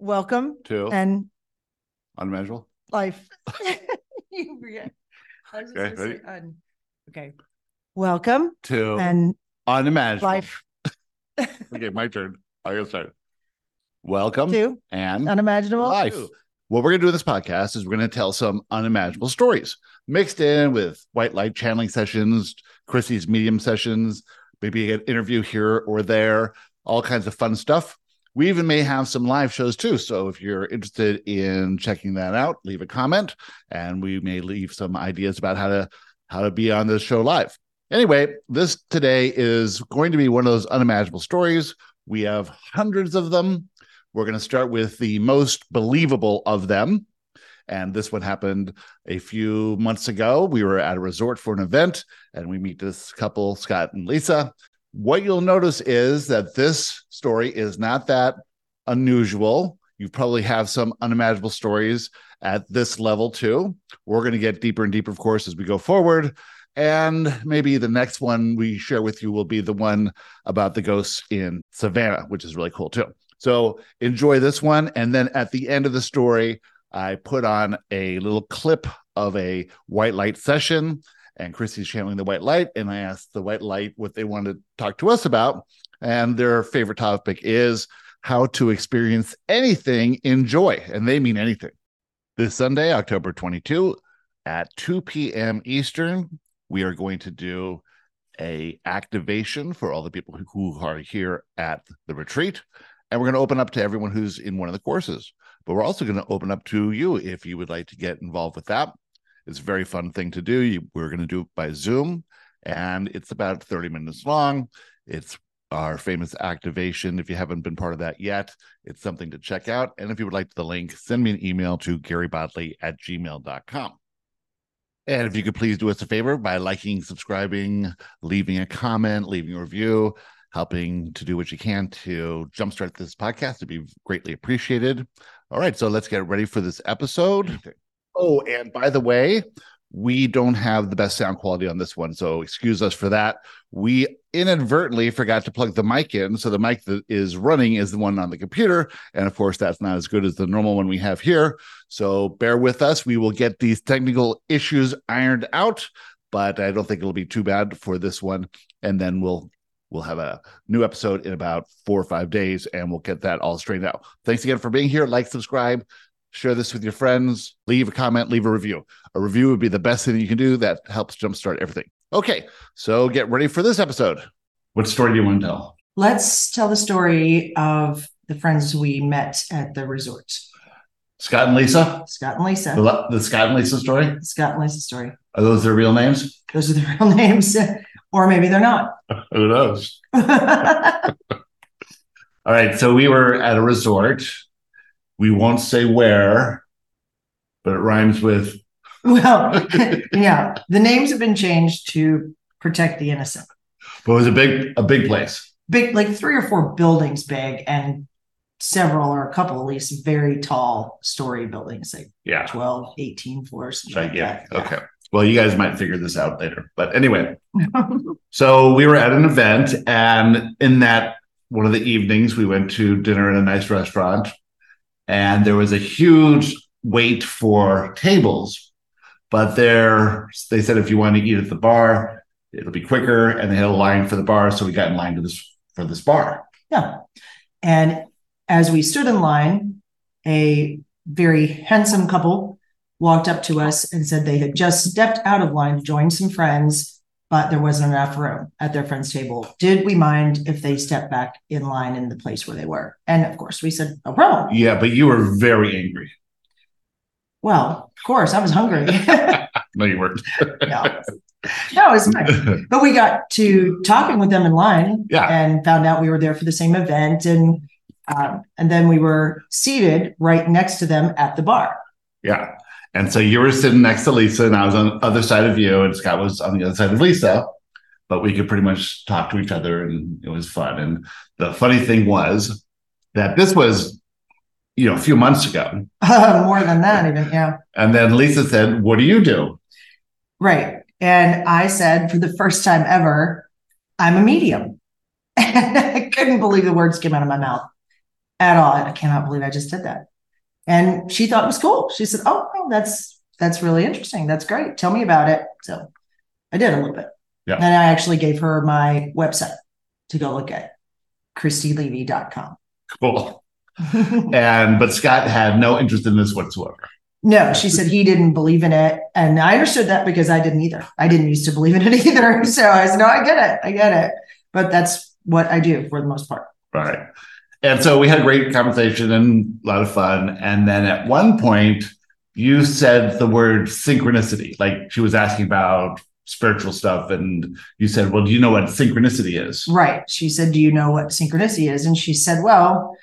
welcome to and Unimaginable. life. You forget. I was just Okay, gonna ready? say un- Okay. Welcome Two. and unimaginable. life Okay, my turn. I gotta start. Welcome to and unimaginable. life. What we're gonna do in this podcast is we're gonna tell some unimaginable stories mixed in with white light channeling sessions, Chrissy's medium sessions, maybe an interview here or there, all kinds of fun stuff. We even may have some live shows too. So if you're interested in checking that out, leave a comment and we may leave some ideas about how to how to be on this show live. Anyway, this today is going to be one of those unimaginable stories. We have hundreds of them. We're going to start with the most believable of them. And this one happened a few months ago. We were at a resort for an event and we meet this couple, Scott and Lisa. What you'll notice is that this story is not that unusual. You probably have some unimaginable stories at this level too. We're going to get deeper and deeper, of course, as we go forward. And maybe the next one we share with you will be the one about the ghosts in Savannah, which is really cool too. So enjoy this one. And then at the end of the story, I put on a little clip of a white light session, and Chrissy's channeling the white light. And I asked the white light what they wanted to talk to us about. And their favorite topic is how to experience anything in joy. And they mean anything. This Sunday, October 22 at 2 p.m. Eastern, we are going to do a activation for all the people who, who are here at the retreat and we're going to open up to everyone who's in one of the courses but we're also going to open up to you if you would like to get involved with that it's a very fun thing to do. You, we're going to do it by zoom and it's about 30 minutes long. It's our famous activation. If you haven't been part of that yet it's something to check out. And if you would like the link send me an email to garybodley at gmail.com and if you could please do us a favor by liking, subscribing, leaving a comment, leaving a review, helping to do what you can to jumpstart this podcast, it'd be greatly appreciated. All right, so let's get ready for this episode. Oh, and by the way, we don't have the best sound quality on this one, so excuse us for that. We inadvertently forgot to plug the mic in, so the mic that is running is the one on the computer, and of course, that's not as good as the normal one we have here. So bear with us. We will get these technical issues ironed out, but I don't think it'll be too bad for this one. And then we'll we'll have a new episode in about four or five days, and we'll get that all straightened out. Thanks again for being here. Like, subscribe, share this with your friends, leave a comment, leave a review. A review would be the best thing you can do. That helps jumpstart everything. Okay, so get ready for this episode. What story do you want to tell? Let's tell the story of the friends we met at the resort. Scott and Lisa. Scott and Lisa. The, the Scott and Lisa story. Scott and Lisa story. Are those their real names? Those are the real names, or maybe they're not. Who knows? All right. So we were at a resort. We won't say where, but it rhymes with well, yeah, the names have been changed to protect the innocent. but it was a big a big place. Big, like three or four buildings big, and several or a couple at least very tall story buildings, like Yeah. 12, 18 floors. something like Gigantic. that. Okay. Well, you guys might figure this out later. But anyway, so we were at an event, and in that one of the evenings, we went to dinner in a nice restaurant, and there was a huge wait for tables. But there, they said if you want to eat at the bar, it'll be quicker, and they had a line for the bar, so we got in line to this for this bar. Yeah. And as we stood in line, a very handsome couple walked up to us and said they had just stepped out of line to join some friends, but there wasn't enough room at their friend's table. Did we mind if they stepped back in line in the place where they were? And of course, we said, no problem. Yeah, but you were very angry. Well, of course, I was hungry. No, you weren't. no. no, it's fine. But we got to talking with them in line Yeah. and found out we were there for the same event. And um, and then we were seated right next to them at the bar. Yeah. And so you were sitting next to Lisa, and I was on the other side of you, and Scott was on the other side of Lisa. But we could pretty much talk to each other, and it was fun. And the funny thing was that this was, you know, a few months ago. More than that, even. Yeah. And then Lisa said, What do you do? Right. And I said, for the first time ever, I'm a medium. And I couldn't believe the words came out of my mouth. at all. I cannot believe I just did that. And she thought it was cool. She said, Oh, oh, that's that's really interesting. That's great. Tell me about it. So I did a little bit. Yeah. And I actually gave her my website to go look at, christylevy.com. Cool. And but Scott had no interest in this whatsoever. No, she said he didn't believe in it. And I understood that because I didn't either. I didn't used to believe in it either. So I said, no, I get it. I get it. But that's what I do for the most part. Right. And so we had a great conversation and a lot of fun. And then at one point, you said the word synchronicity. Like she was asking about spiritual stuff. And you said, Well, do you know what synchronicity is? Right. She said, Do you know what synchronicity is? And she said, Well,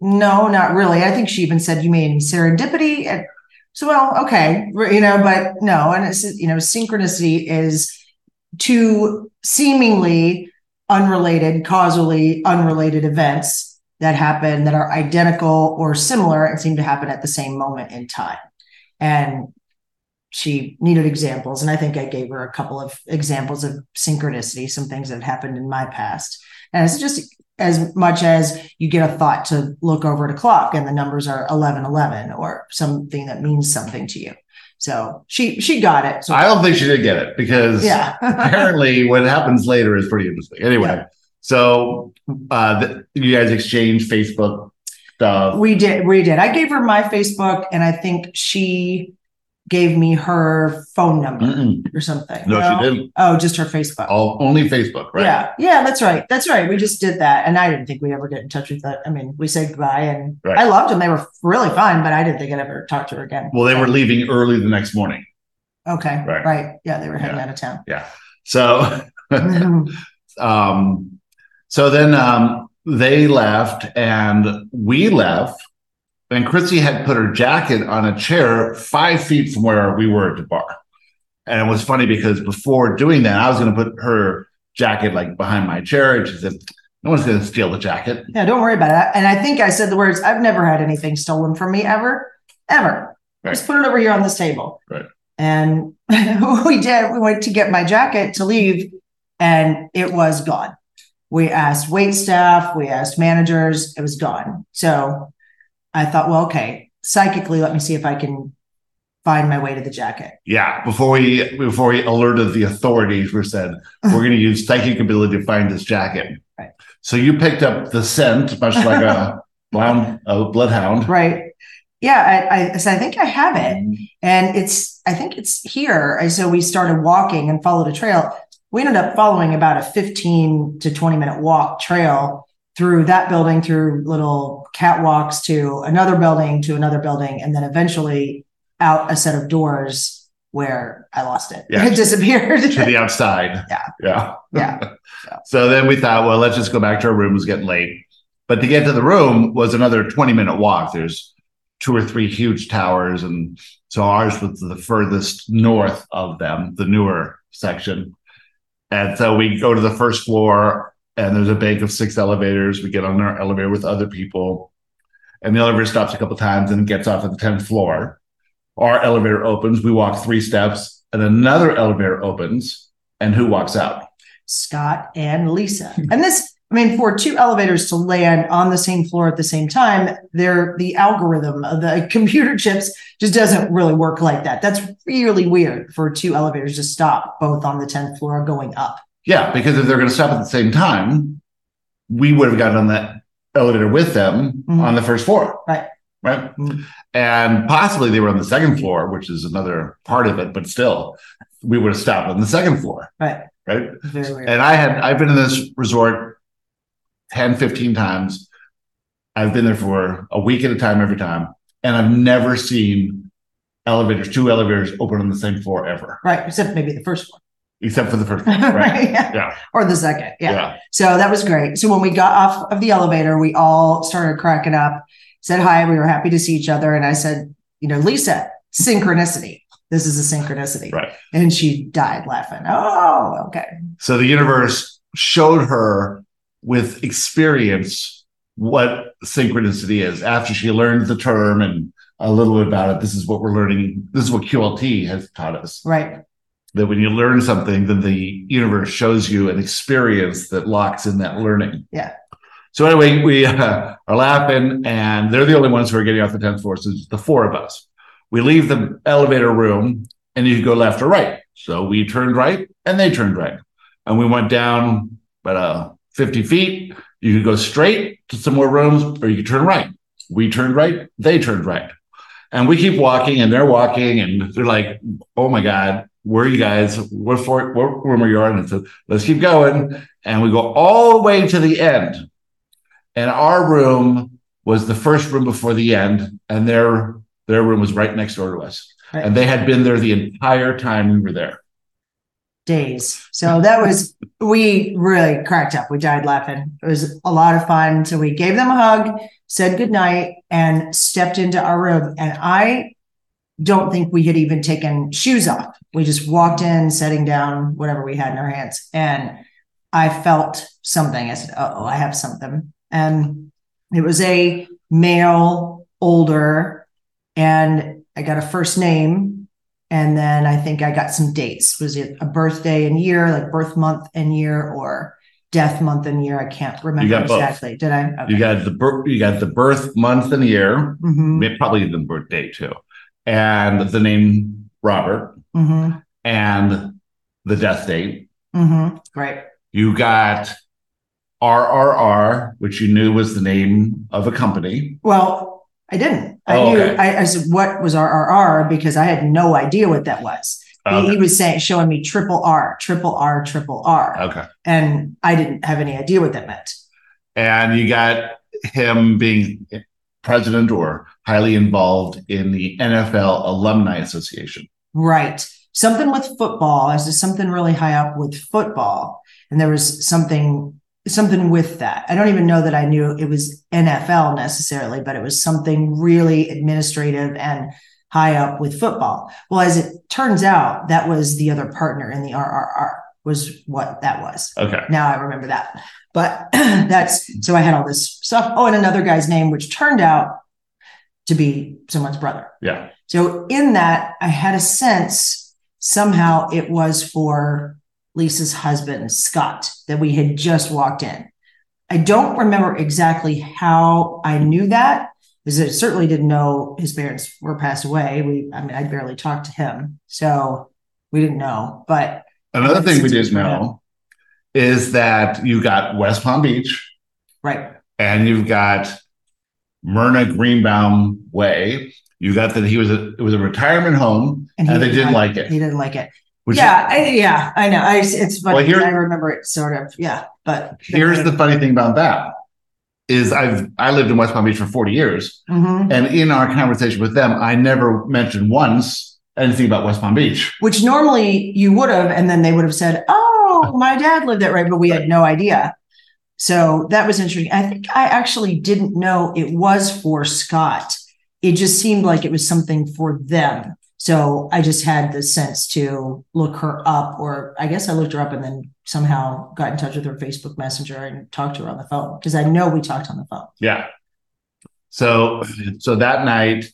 no, not really. I think she even said, You mean serendipity? And so, well, okay, you know, but no. And it's, you know, synchronicity is two seemingly unrelated, causally unrelated events that happen that are identical or similar and seem to happen at the same moment in time. And she needed examples. And I think I gave her a couple of examples of synchronicity, some things that happened in my past. And it's just as much as you get a thought to look over at a clock and the numbers are 1111 or something that means something to you. So she she got it. So I don't think she did get it because yeah. apparently what happens later is pretty interesting. Anyway, Yeah. So uh, the, you guys exchange Facebook stuff. we did we did. I gave her my Facebook and I think she gave me her phone number Mm-mm. or something. No, she didn't. Oh, just her Facebook. Oh, only Facebook, right? Yeah, yeah, that's right. That's right. We just did that, and I didn't think we'd ever get in touch with that. I mean, we said goodbye, and Right. I loved them. They were really fun, but I didn't think I'd ever talk to her again. Well, they were leaving early the next morning. okay, Right. right. Yeah, they were heading Yeah. out of town. Yeah. So, Mhm. um, so then um, they left and we left. And Chrissy had put her jacket on a chair five feet from where we were at the bar. And it was funny because before doing that, I was going to put her jacket like behind my chair. And she said, No one's going to steal the jacket. yeah, don't worry about it. And I think I said the words, "I've never had anything stolen from me ever, ever." Right. Just put it over here on this table. Right. And we did. We went to get my jacket to leave, and it was gone. We asked wait staff, we asked managers, it was gone. So I thought, well, okay, psychically, let me see if I can find my way to the jacket. Yeah. Before we before we alerted the authorities, we said we're going to use psychic ability to find this jacket. Right. So you picked up the scent, much like a blound, a bloodhound. Right. Yeah, I, I, so I think I have it. Mm-hmm. and it's i think it's here and so we started walking and followed a trail we ended up following about a 15 to 20 minute walk trail through that building through little catwalks to another building to another building and then eventually out a set of doors where i lost it Yeah. it disappeared to the outside. Yeah. Yeah. yeah So then we thought, well, let's just go back to our room. It was getting late. But to get to the room was another 20 minute walk. There's two or three huge towers. And so ours was the furthest north of them, the newer section. And so we go to the first floor and there's a bank of six elevators. We get on our elevator with other people. And the elevator stops a couple times and gets off at the 10th floor. Our elevator opens. We walk three steps and another elevator opens. And who walks out? scott and lisa and this i mean for two elevators to land on the same floor at the same time they're the algorithm of the computer chips just doesn't really work like that that's really weird for two elevators to stop both on the 10th floor going up Yeah, because if they're going to stop at the same time, we would have gotten on that elevator with them Mhm. on the first floor. Right. Right. Mhm. And possibly they were on the second floor, which is another part of it, but still, we would have stopped on the second floor. right Right. very weird And I had, I've been in this resort 10, 15 times. I've been there for a week at a time every time. And I've never seen elevators, two elevators open on the same floor ever, right except maybe the first one except for the first one. Right. right yeah. Yeah. or the second yeah. yeah. so that was great so when we got off of the elevator we all started cracking up said hi we were happy to see each other and i said you know lisa synchronicity this is a synchronicity Right. and she died laughing oh okay So the universe showed her with experience what synchronicity is. After she learned the term and a little bit about it, this is what we're learning. This is what QLT has taught us. right That when you learn something, then the universe shows you an experience that locks in that learning. Yeah. So anyway, we uh, are laughing, and they're the only ones who are getting off the 10th floor. So it's the four of us. We leave the elevator room, and you go left or right. So we turned right, and they turned right, and we went down about uh, 50 feet. You could go straight to some more rooms, or you could turn right. We turned right, they turned right. And we keep walking, and they're walking, and they're like, "Oh my god, where are you guys? What for? What room are you in?" And so let's keep going, and we go all the way to the end. And our room was the first room before the end, and their their room was right next door to us, Right. and they had been there the entire time we were there. Days. So that was, we really cracked up. We died laughing. It was a lot of fun. So we gave them a hug, said goodnight, and stepped into our room. And I don't think we had even taken shoes off. We just walked in, setting down whatever we had in our hands. And I felt something. I said, oh, I have something. And it was a male, older, and I got a first name and then I think I got some dates. Was it a birthday and year, like birth month and year, or death month and year? I can't remember got both. exactly. Did I? You got the birth, you got the birth month and year, hmm probably the birth date too, and the name Robert hmm and the death date. hmm Right. You got RRR, which you knew was the name of a company. Well, I didn't. I Oh, knew. okay. I, I said, "What was RRR?" Because I had no idea what that was. He, he was saying, showing me triple R, triple R, triple R, Okay. and I didn't have any idea what that meant. And you got him being president or highly involved in the NFL Alumni Association. Right. Something with football. I said something really high up with football. And there was something something with that. I don't even know that I knew it was NFL necessarily, but it was something really administrative and high up with football. Well, as it turns out, that was the other partner in the RRR was what that was. Okay. Now I remember that. But that's so I had all this stuff. Oh, and another guy's name, which turned out to be someone's brother. Yeah. So in that, I had a sense somehow it was for Lisa's husband, Scott, that we had just walked in. I don't remember exactly how I knew that, because I certainly didn't know his parents were passed away. We, I mean, I barely talked to him, so we didn't know. But Another thing we years know is that you got West Palm Beach right, and you've got Myrna Greenbaum Way. You got that he was a it was a retirement home and, they didn't like it. He didn't like it. Which yeah, I, yeah, I know. I, it's funny. Well, here- I remember it sort of. Yeah, but here's the funny thing about that is I've I lived in West Palm Beach for 40 years. Mhm. And in our conversation with them, I never mentioned once anything about West Palm Beach. which normally you would have, and then they would have said, "Oh, my dad lived there," right? But we had no idea. So that was interesting. I think I actually didn't know it was for Scott. It just seemed like it was something for them. So I just had the sense to look her up, or I guess I looked her up and then somehow got in touch with her Facebook Messenger and talked to her on the phone because I know we talked on the phone. Yeah. So so that night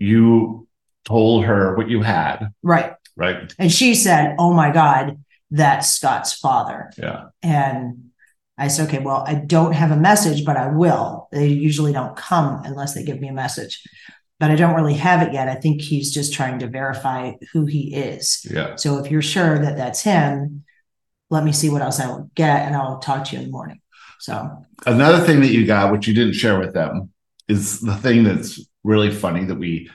you told her what you had, Right. right? And she said, Oh my God, that's Scott's father. Yeah. And I said, okay, well, I don't have a message, but I will. They usually don't come unless they give me a message, but I don't really have it yet. I think he's just trying to verify who he is. Yeah. So if you're sure that that's him, let me see what else I will get and I'll talk to you in the morning. So, Another thing that you got, which you didn't share with them, is the thing that's really funny that we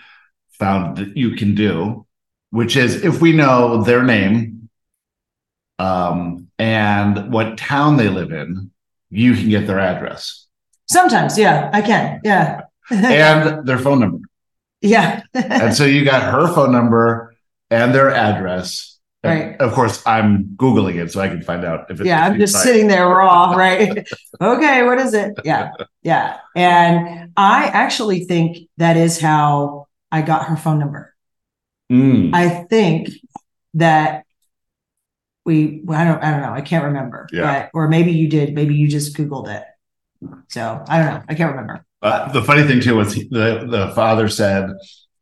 found that you can do, which is if we know their name um, and what town they live in, you can get their address sometimes, yeah, I can. Yeah. and their phone number. Yeah. And so you got her phone number and their address. And Right. Of course, I'm Googling it so I can find out if it's yeah, I'm just sitting there raw, right? okay, what is it? Yeah, yeah. And I actually think that is how I got her phone number. Mm, I think that we, well, I don't, I don't know, I can't remember. Yeah. But, or maybe you did, maybe you just Googled it. So I don't know, I can't remember. Uh, the funny thing too was he, the the father said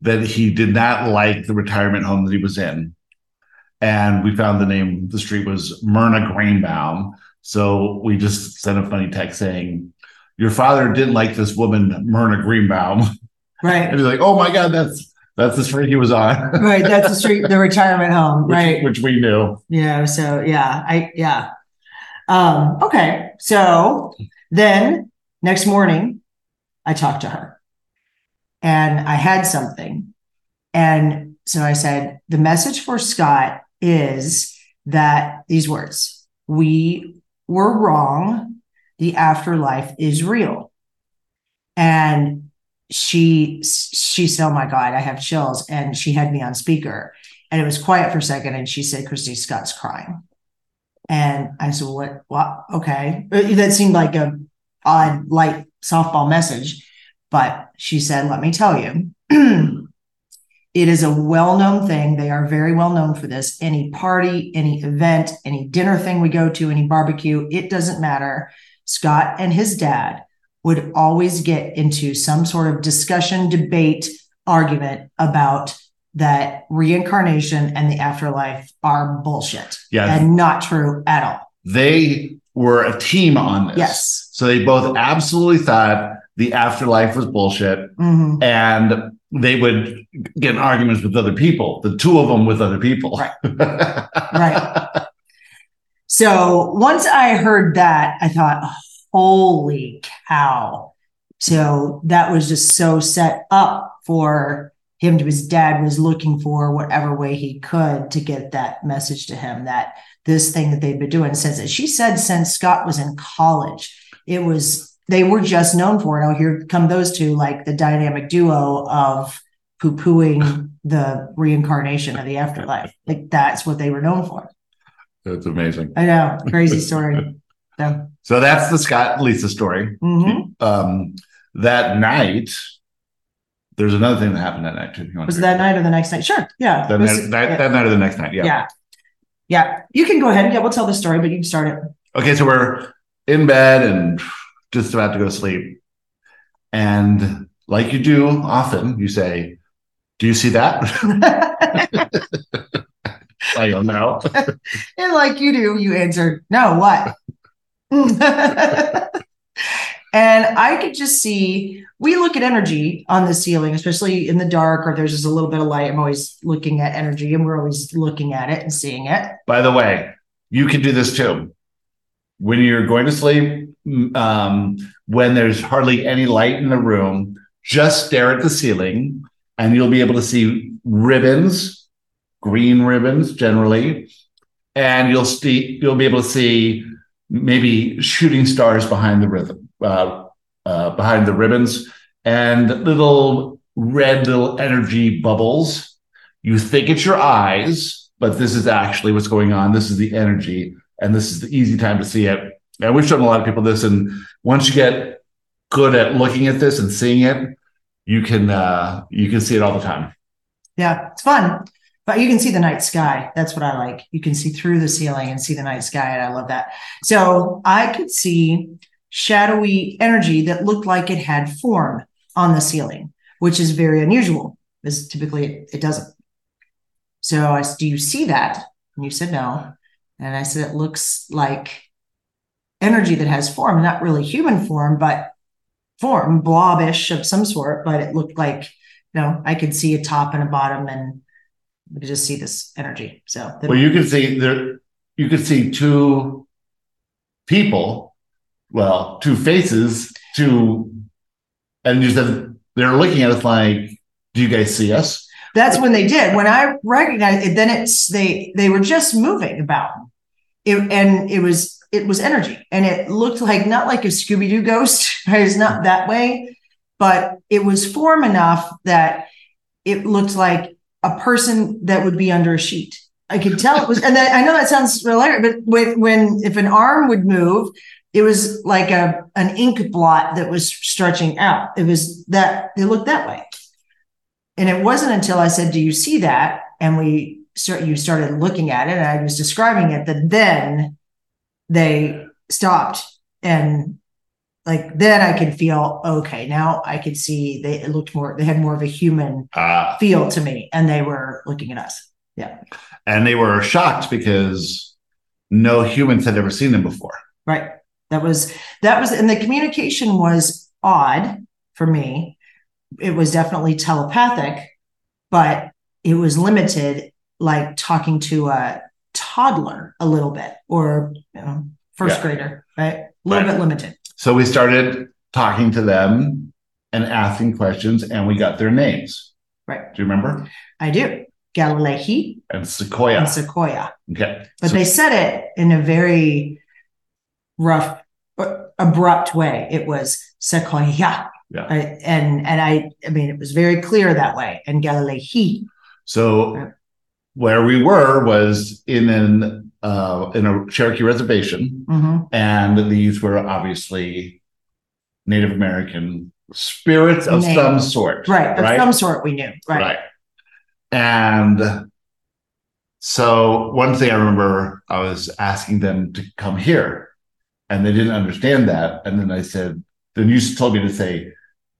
that he did not like the retirement home that he was in, and we found the name. The street was Myrna Greenbaum, so we just sent a funny text saying, your father didn't like this woman, Myrna Greenbaum. Right. And he's like, oh my God, that's that's the street he was on. Right. That's the street, the retirement home. which, right. which we knew. Yeah. So yeah, I yeah. Um, okay. So then next morning I talked to her and I had something. And so I said, the message for Scott is that these words, we were wrong. The afterlife is real. And she she said, Oh my God, I have chills. And she had me on speaker. And it was quiet for a second. And she said, Christy Scott's crying. And I said, What? What? Okay. That seemed like a odd, light softball message. But she said, Let me tell you, it is a well known thing. They are very well known for this. Any party, any event, any dinner thing we go to, any barbecue, it doesn't matter. Scott and his dad would always get into some sort of discussion, debate, argument about that reincarnation and the afterlife are bullshit Yeah. and not true at all. They were a team on this. Yes. So they both absolutely thought the afterlife was bullshit. Mhm. And they would get in arguments with other people, the two of them with other people. Right. Right. So once I heard that, I thought, holy cow. So that was just so set up for him to his dad was looking for whatever way he could to get that message to him that this thing that they've been doing since. She said since Scott was in college, it was they were just known for it. Oh, here come those two, like the dynamic duo of poo-pooing the reincarnation of the afterlife. Like that's what they were known for. That's amazing. I know, crazy story. So, So that's the Scott and Lisa story. mhm. Um, that night, there's another thing that happened that night too. Was that night or the next night? Sure. Yeah. That, was- night, that, yeah. that night or the next night? Yeah. yeah. Yeah. You can go ahead. Yeah, we'll tell the story, but you can start it. Okay, so we're in bed and just about to go to sleep, and like you do often, you say, "Do you see that?" I don't know. and like you do, you answered, no, what? and I could just see, we look at energy on the ceiling, especially in the dark, or there's just a little bit of light. I'm always looking at energy and we're always looking at it and seeing it. By the way, you can do this too. When you're going to sleep, um, when there's hardly any light in the room, just stare at the ceiling and you'll be able to see ribbons, green ribbons generally, and you'll see you'll be able to see maybe shooting stars behind the rhythm, uh, uh, behind the ribbons, and little red little energy bubbles. You think it's your eyes, but this is actually what's going on. This is the energy, and this is the easy time to see it. And we've shown a lot of people this, and once you get good at looking at this and seeing it, you can uh, you can see it all the time. Yeah, it's fun. But you can see the night sky. That's what I like. You can see through the ceiling and see the night sky. And I love that. So I could see shadowy energy that looked like it had form on the ceiling, which is very unusual because typically it, it doesn't. So I Do you see that? And you said no. And I said, It looks like energy that has form, not really human form, but form, blobbish of some sort. But it looked like, you know, I could see a top and a bottom and we could just see this energy. So Well, you can see there. You can see two people, well, two faces, two, and you said they're looking at us like, "Do you guys see us?" That's when they did. When I recognized it, then it's they they were just moving about. It, and it was it was energy. And it looked like not like a Scooby-Doo ghost. Right? It's not that way, but it was form enough that it looked like a person that would be under a sheet. I could tell it was, and I know that sounds hilarious, but when when if an arm would move, it was like a an ink blot that was stretching out. It was that they looked that way. And it wasn't until I said, "Do you see that?" and we start you started looking at it, and I was describing it that then they stopped and like then I could feel okay. Now I could see they it looked more. They had more of a human Uh, feel to me, and they were looking at us. Yeah. And they were shocked because no humans had ever seen them before. Right. That was that was and the communication was odd for me. It was definitely telepathic, but it was limited, like talking to a toddler a little bit or you know, first Yeah. grader, right? A little Right. bit limited. So we started talking to them and asking questions, and we got their names. Right. Do you remember? I do. Galilee And Sequoyah. and Sequoyah. okay. But So- they said it in a very rough, abrupt way. It was Sequoyah. Yeah. Right? And and I I mean it was very clear that way. And Galilee. So Yeah. where we were was in an uh, in a Cherokee reservation, Mhm. and these were obviously Native American spirits of Native. some sort. Right. Of Right. some sort we knew. Right. Right. And so one thing I remember, I was asking them to come here, and they didn't understand that. And then I said, then you told me to say,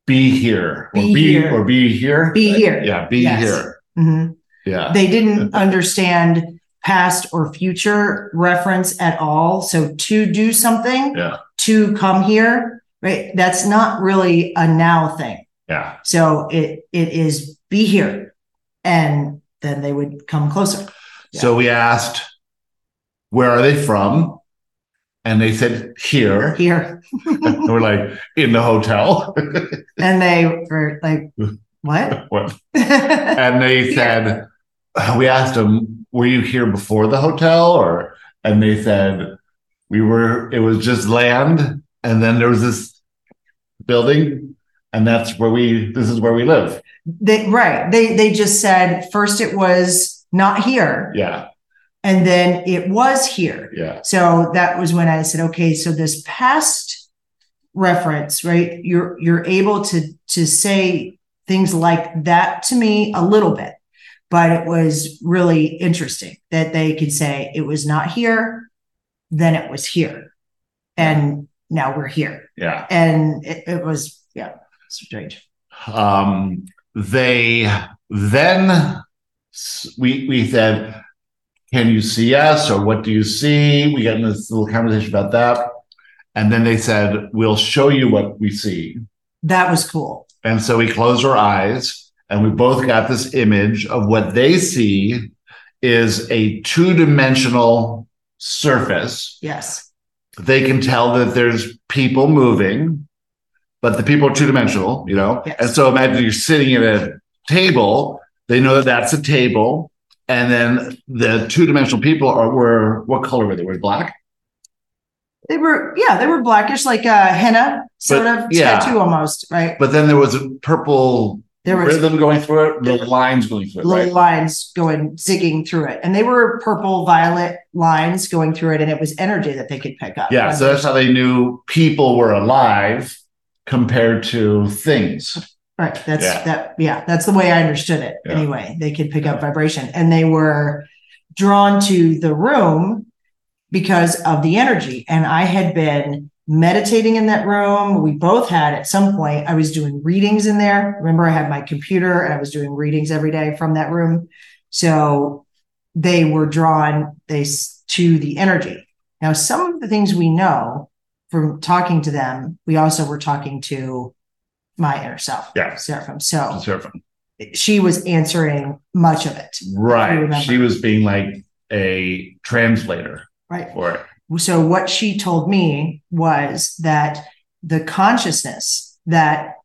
"Be here," or Be "Be," here. or "Be here." Be here. Yeah, be Yes. here. Mhm. Yeah. They didn't understand past or future reference at all. So to do something, Yeah. to come here, right? That's not really a now thing. Yeah. So it it is be here. And then they would come closer. So we asked, where are they from? And they said, here. Here. we're like, in the hotel. And they were like, what? What? and they said, uh, we asked them, were you here before the hotel? Or, and they said, we were, it was just land. And then there was this building. And that's where we, this is where we live. They right. They they just said first it was not here Yeah. And then it was here. Yeah. So that was when I said, okay, so this past reference, right? You're you're able to to say things like that to me a little bit, but it was really interesting that they could say it was not here, then it was here, and now we're here, Yeah. and it, it was yeah, strange. um, they then we we said, "Can you see us?" or "What do you see?" We got in this little conversation about that, and then they said, "We'll show you what we see." That was cool. And so we closed our eyes, and we both got this image of what they see is a two dimensional surface. Yes, They can tell that there's people moving, but the people are two dimensional, you know? Yes. And so imagine you're sitting at a table, they know that that's a table. And then the two dimensional people are were what color were they? Were they black? they were yeah, they were blackish, like a henna sort But, of yeah. tattoo almost, right? But then there was a purple There was rhythm going through it, little lines going through it, little right? lines going zigging through it and they were purple violet lines going through it and it was energy that they could pick up Yeah, so that's how they knew people were alive compared to things. Right that's Yeah. that yeah that's the way i understood it Yeah. anyway. They could pick up vibration. And they were drawn to the room because of the energy. And i had been meditating in that room. We both had at some point i was doing readings in there. Remember i had my computer and i was doing readings every day from that room. So they were drawn they to the energy. Now some of the things we know from talking to them we also were talking to my inner self Yeah. seraphim so Seraphim. she was answering much of it Right. She was being like a translator right for it. so what she told me was that the consciousness that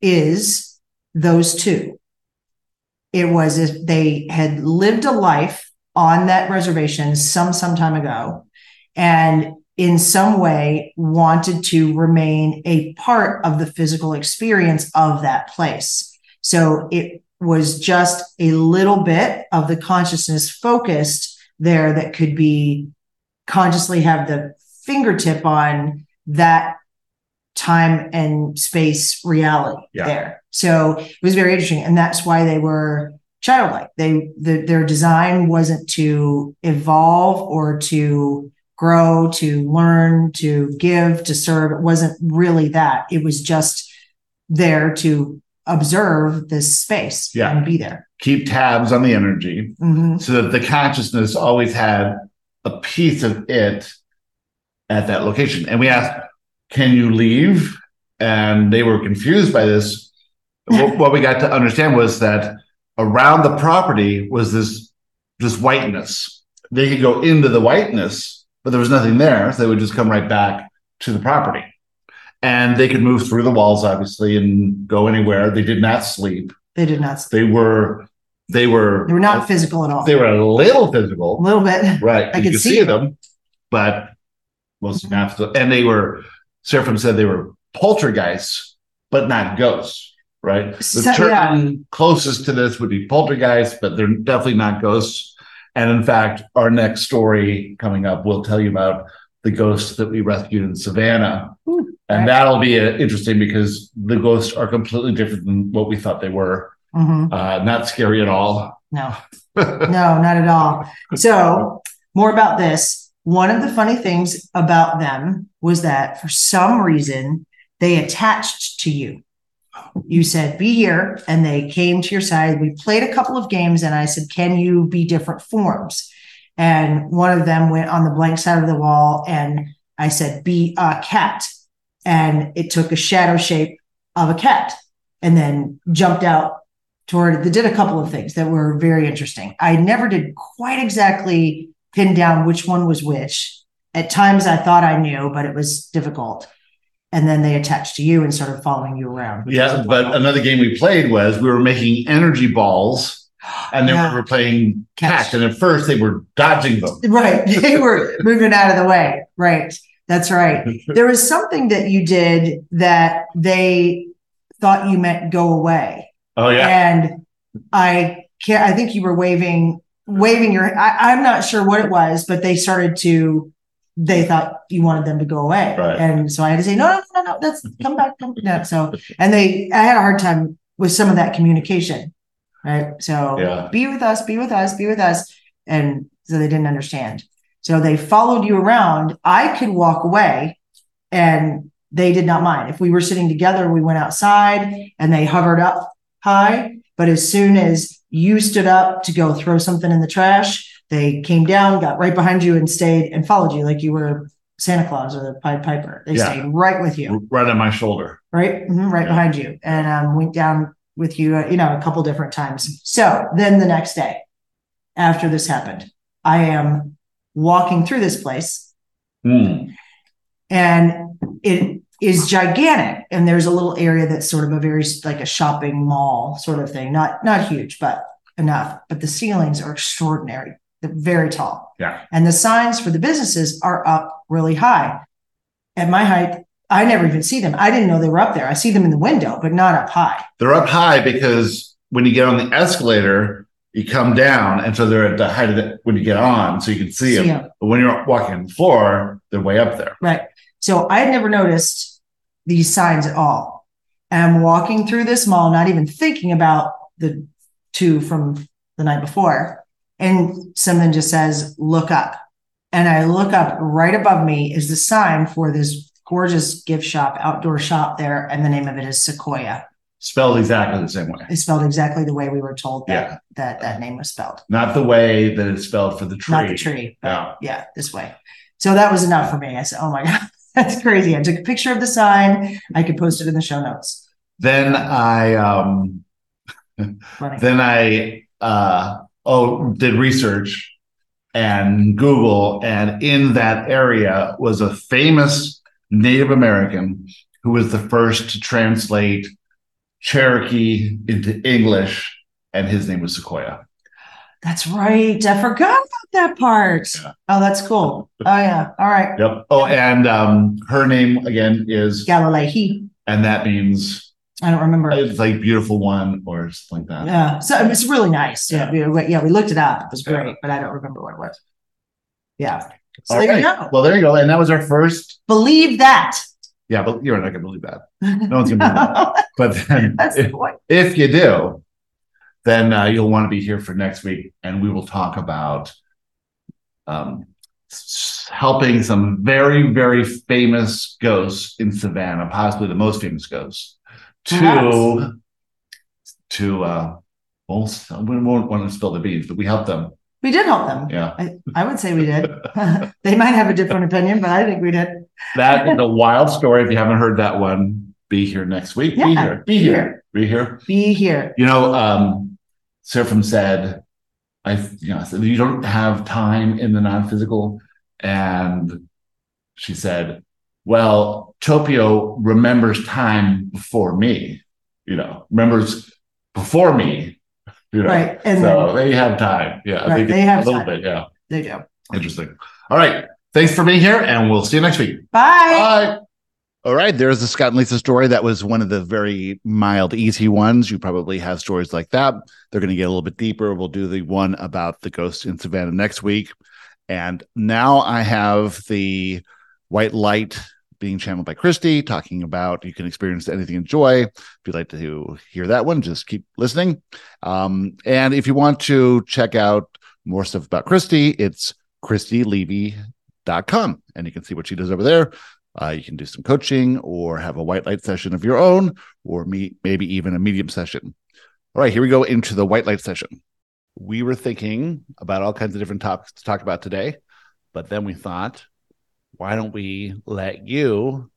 is those two it was if they had lived a life on that reservation some some time ago and in some way wanted to remain a part of the physical experience of that place so it was just a little bit of the consciousness focused there that could be consciously have the fingertip on that time and space reality Yeah. there. So it was very interesting. And that's why they were childlike. They the, their design wasn't to evolve or to grow, to learn, to give, to serve. It wasn't really that. It was just there to observe this space Yeah. and be there. Keep tabs on the energy Mhm. so that the consciousness always had a piece of it at that location. And we asked, "Can you leave?" And they were confused by this. what, what we got to understand was that around the property was this this whiteness. They could go into the whiteness, but there was nothing there. So they would just come right back to the property. And they could move through the walls, obviously, and go anywhere. They did not sleep. They did not. They were they were They were not physical at all. they were a little physical. a little bit. right? I you could could see see them. but most not. And they were. Seraphim said they were poltergeists, but not ghosts. Right. The So- term closest to this would be poltergeists, but they're definitely not ghosts. And in fact, our next story coming up will tell you about the ghosts that we rescued in Savannah. Ooh, and right. that'll be uh, interesting because the ghosts are completely different than what we thought they were. Mhm. Uh, not scary at all. No, no, not at all. So, more about this. One of the funny things about them was that for some reason they attached to you. You said, be here, and they came to your side. We played a couple of games, and I said, Can you be different forms? And one of them went on the blank side of the wall, and I said, Be a cat. And it took a shadow shape of a cat and then jumped out toward that did a couple of things that were very interesting. I never did quite exactly pin down which one was which. At times I thought I knew, but it was difficult. And then they attached to you and started following you around. Yeah, but another game we played was we were making energy balls, and then Yeah. we were playing Catch. catch. And at first they were dodging them. right. They were moving out of the way. Right. That's right. There was something that you did that they thought you meant go away. Oh yeah, and I can't. I think you were waving, waving your. I, I'm not sure what it was, but they started to. They thought you wanted them to go away, Right. and so I had to say, no, no, no, no, that's come back, come no. So, and they, I had a hard time with some of that communication, right? So, Yeah. be with us, be with us, be with us, and so they didn't understand. So they followed you around. I could walk away, and they did not mind. If we were sitting together, we went outside, and they hovered up high. But as soon as you stood up to go throw something in the trash, they came down, got right behind you, and stayed and followed you like you were Santa Claus or the Pied Piper. They Yeah. stayed right with you, right on my shoulder. right, Mhm, right Yeah. behind you, and um, went down with you, uh, you know, a couple different times. So then the next day, after this happened, I am walking through this place Hmm. and it is gigantic and there's a little area that's sort of a very like a shopping mall sort of thing not not huge but enough but the ceilings are extraordinary very tall Yeah. and the signs for the businesses are up really high at my height i never even see them i didn't know they were up there i see them in the window but not up high They're up high because when you get on the escalator, you come down, and so they're at the height of it when you get on, so you can see, See them. 'em. But when you're walking on the floor, they're way up there. Right. So I had never noticed these signs at all. And I'm walking through this mall, not even thinking about the two from the night before. And something just says, look up. And I look up right above me is the sign for this gorgeous gift shop, outdoor shop there. And the name of it is Sequoyah. Spelled exactly the same way, It's spelled exactly the way we were told that Yeah. that, that name was spelled. not the way that it's spelled for the tree. Not the tree. Yeah. yeah, this way. So that was enough for me. I said, oh my God, that's crazy. I took a picture of the sign. I could post it in the show notes. Then I um Funny. then I uh oh did research and Google and in that area was a famous Native American who was the first to translate Cherokee into English and his name was Sequoyah. That's right. I forgot about that part. Yeah. Oh, that's cool. Oh yeah. All right. Yep. Oh and um her name again is Galilee. and that means I don't remember. it's like beautiful one or something like that. Yeah. So it's really nice. Yeah. We, we- yeah. We looked it up. It was great, but I don't remember what it was. Yeah. So All there you go. Well, there you go. And that was our first. Believe that. Yeah, but you're not gonna believe that. No one's gonna believe that. But then That's the if, point. if you do, then uh, you'll want to be here for next week, and we will talk about um, helping some very, very famous ghosts in Savannah, possibly the most famous ghosts, to to uh, well, we won't want to spill the beans, but we helped them We did help them. Yeah. I, I would say we did. they might have a different opinion, but I think we did. That is a wild story. If you haven't heard that one, be here next week. Be here. Be be here. Be here. Be here. You know, um, Seraphim said, I, you know, I said, you don't have time in the non-physical. And she said, well, Topio remembers time before me, you know, remembers before me, you know. Right. And so they have time. Yeah. Right, think they have a little time. bit. Yeah. they do. Interesting. All right. Thanks for being here and we'll see you next week. Bye. Bye. All right, there's the Scott and Lisa story. That was one of the very mild, easy ones. You probably have stories like that. They're going to get a little bit deeper. We'll do the one about the ghost in Savannah next week. And now I have the white light being channeled by Christy, talking about you can experience anything in joy. If you'd like to hear that one, just keep listening. Um, and if you want to check out more stuff about Christy, it's christylevy.com and you can see what she does over there. Uh, you can do some coaching or have a white light session of your own, or meet, maybe even a medium session. All right, here we go into the white light session. We were thinking about all kinds of different topics to talk about today, but then we thought, why don't we let you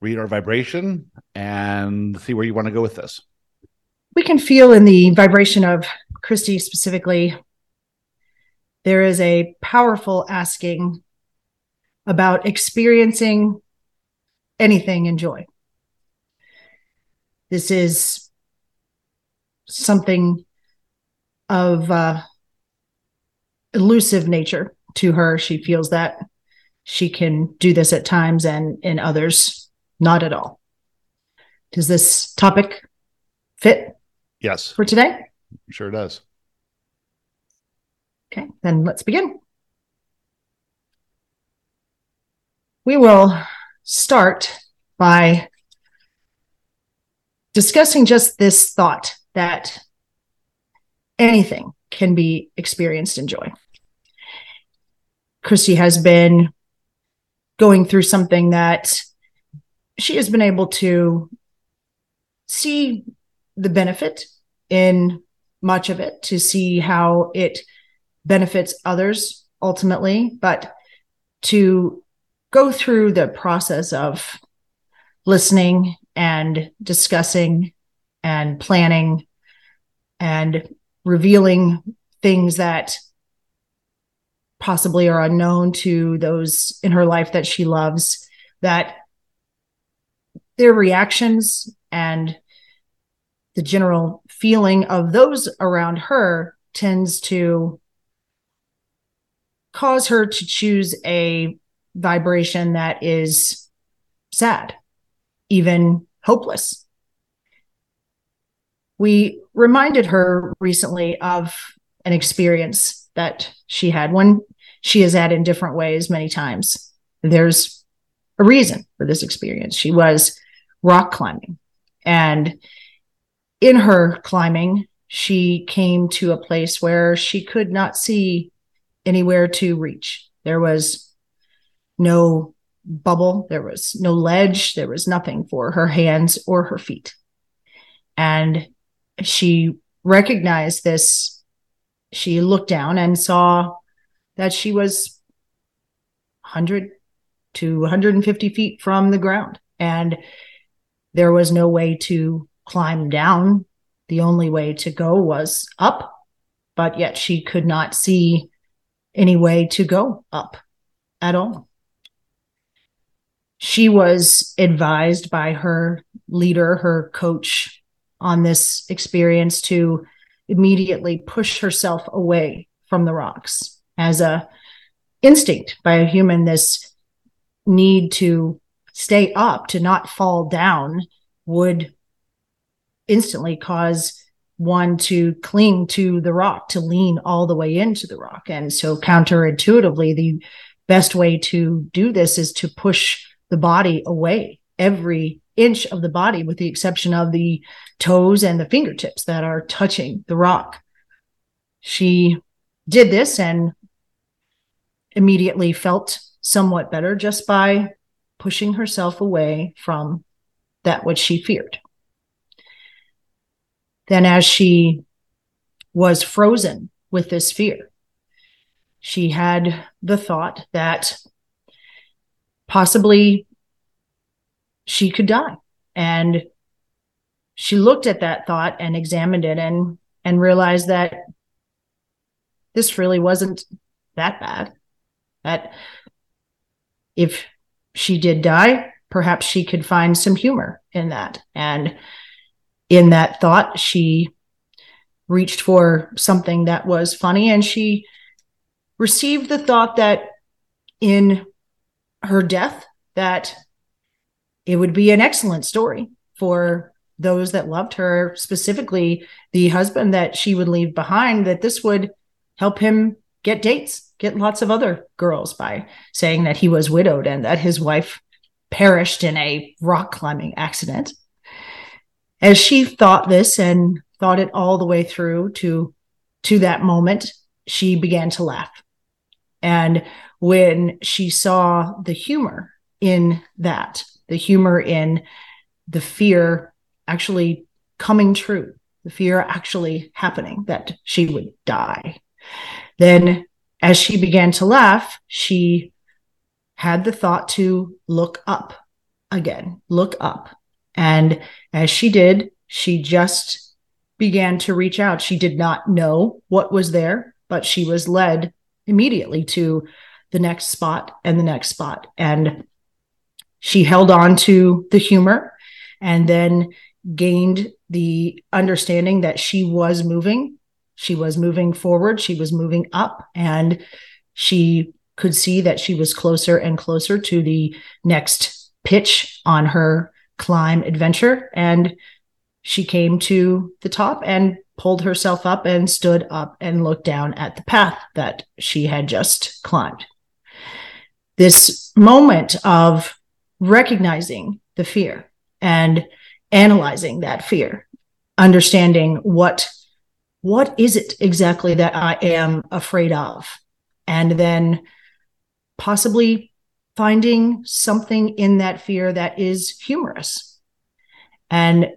read our vibration and see where you want to go with this? we can feel in the vibration of Christy specifically, there is a powerful asking about experiencing anything in joy. This is something of uh, elusive nature to her. She feels that she can do this at times and in others, not at all. Does this topic fit Yes, for today? sure does. Okay, then let's begin. We will start by discussing just this thought that anything can be experienced in joy. Christy has been going through something that she has been able to see the benefit in much of it, to see how it benefits others ultimately, but to go through the process of listening and discussing and planning and revealing things that possibly are unknown to those in her life that she loves that their reactions and the general feeling of those around her tends to cause her to choose a vibration that is sad, even hopeless. We reminded her recently of an experience that she had, one she has had in different ways many times. There's a reason for this experience. She was rock climbing, and in her climbing, she came to a place where she could not see anywhere to reach. There was no bubble, there was no ledge, there was nothing for her hands or her feet. And she recognized this. She looked down and saw that she was 100 to 150 feet from the ground. And there was no way to climb down. The only way to go was up, but yet she could not see any way to go up at all. She was advised by her leader, her coach on this experience to immediately push herself away from the rocks as a instinct by a human this need to stay up to not fall down would instantly cause one to cling to the rock, to lean all the way into the rock. And so, counterintuitively, the best way to do this is to push the body away every inch of the body, with the exception of the toes and the fingertips that are touching the rock. She did this and immediately felt somewhat better just by pushing herself away from that which she feared. Then, as she was frozen with this fear. She had the thought that possibly she could die. And she looked at that thought and examined it and and realized that this really wasn't that bad. That if she did die, perhaps she could find some humor in that. And in that thought, she reached for something that was funny and she received the thought that in her death that it would be an excellent story for those that loved her specifically the husband that she would leave behind that this would help him get dates get lots of other girls by saying that he was widowed and that his wife perished in a rock climbing accident. As she thought this and thought it all the way through to to that moment she began to laugh. And when she saw the humor in that the humor in the fear actually coming true the fear actually happening that she would die then as she began to laugh she had the thought to look up again look up and as she did she just began to reach out. She did not know what was there, but she was led immediately to the next spot and the next spot. And she held on to the humor and then gained the understanding that she was moving. She was moving forward, she was moving up, and she could see that she was closer and closer to the next pitch on her climb adventure. And she came to the top and pulled herself up and stood up and looked down at the path that she had just climbed. This moment of recognizing the fear and analyzing that fear, understanding what what is it exactly that I am afraid of? And then possibly finding something in that fear that is humorous and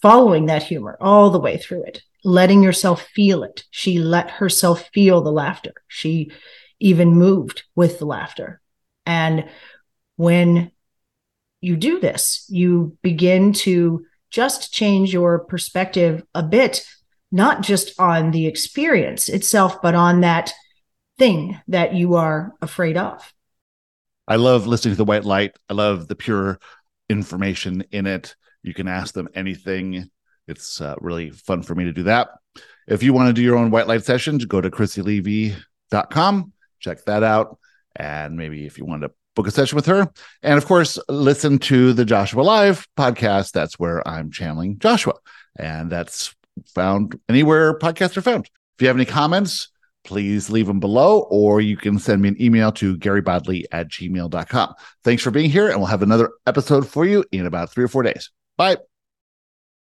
following that humor all the way through it, letting yourself feel it. She let herself feel the laughter. She even moved with the laughter. And when you do this, you begin to just change your perspective a bit, not just on the experience itself, but on that thing that you are afraid of. I love listening to the white light. I love the pure information in it. You can ask them anything. It's uh, really fun for me to do that. If you want to do your own white light sessions, go to christylevy.com, check that out. And maybe if you want to book a session with her. And of course, listen to the Joshua Live podcast. That's where I'm channeling Joshua. And that's found anywhere podcasts are found. If you have any comments, please leave them below, or you can send me an email to garybodley at gmail.com. Thanks for being here, and we'll have another episode for you in about three or four days. Bye.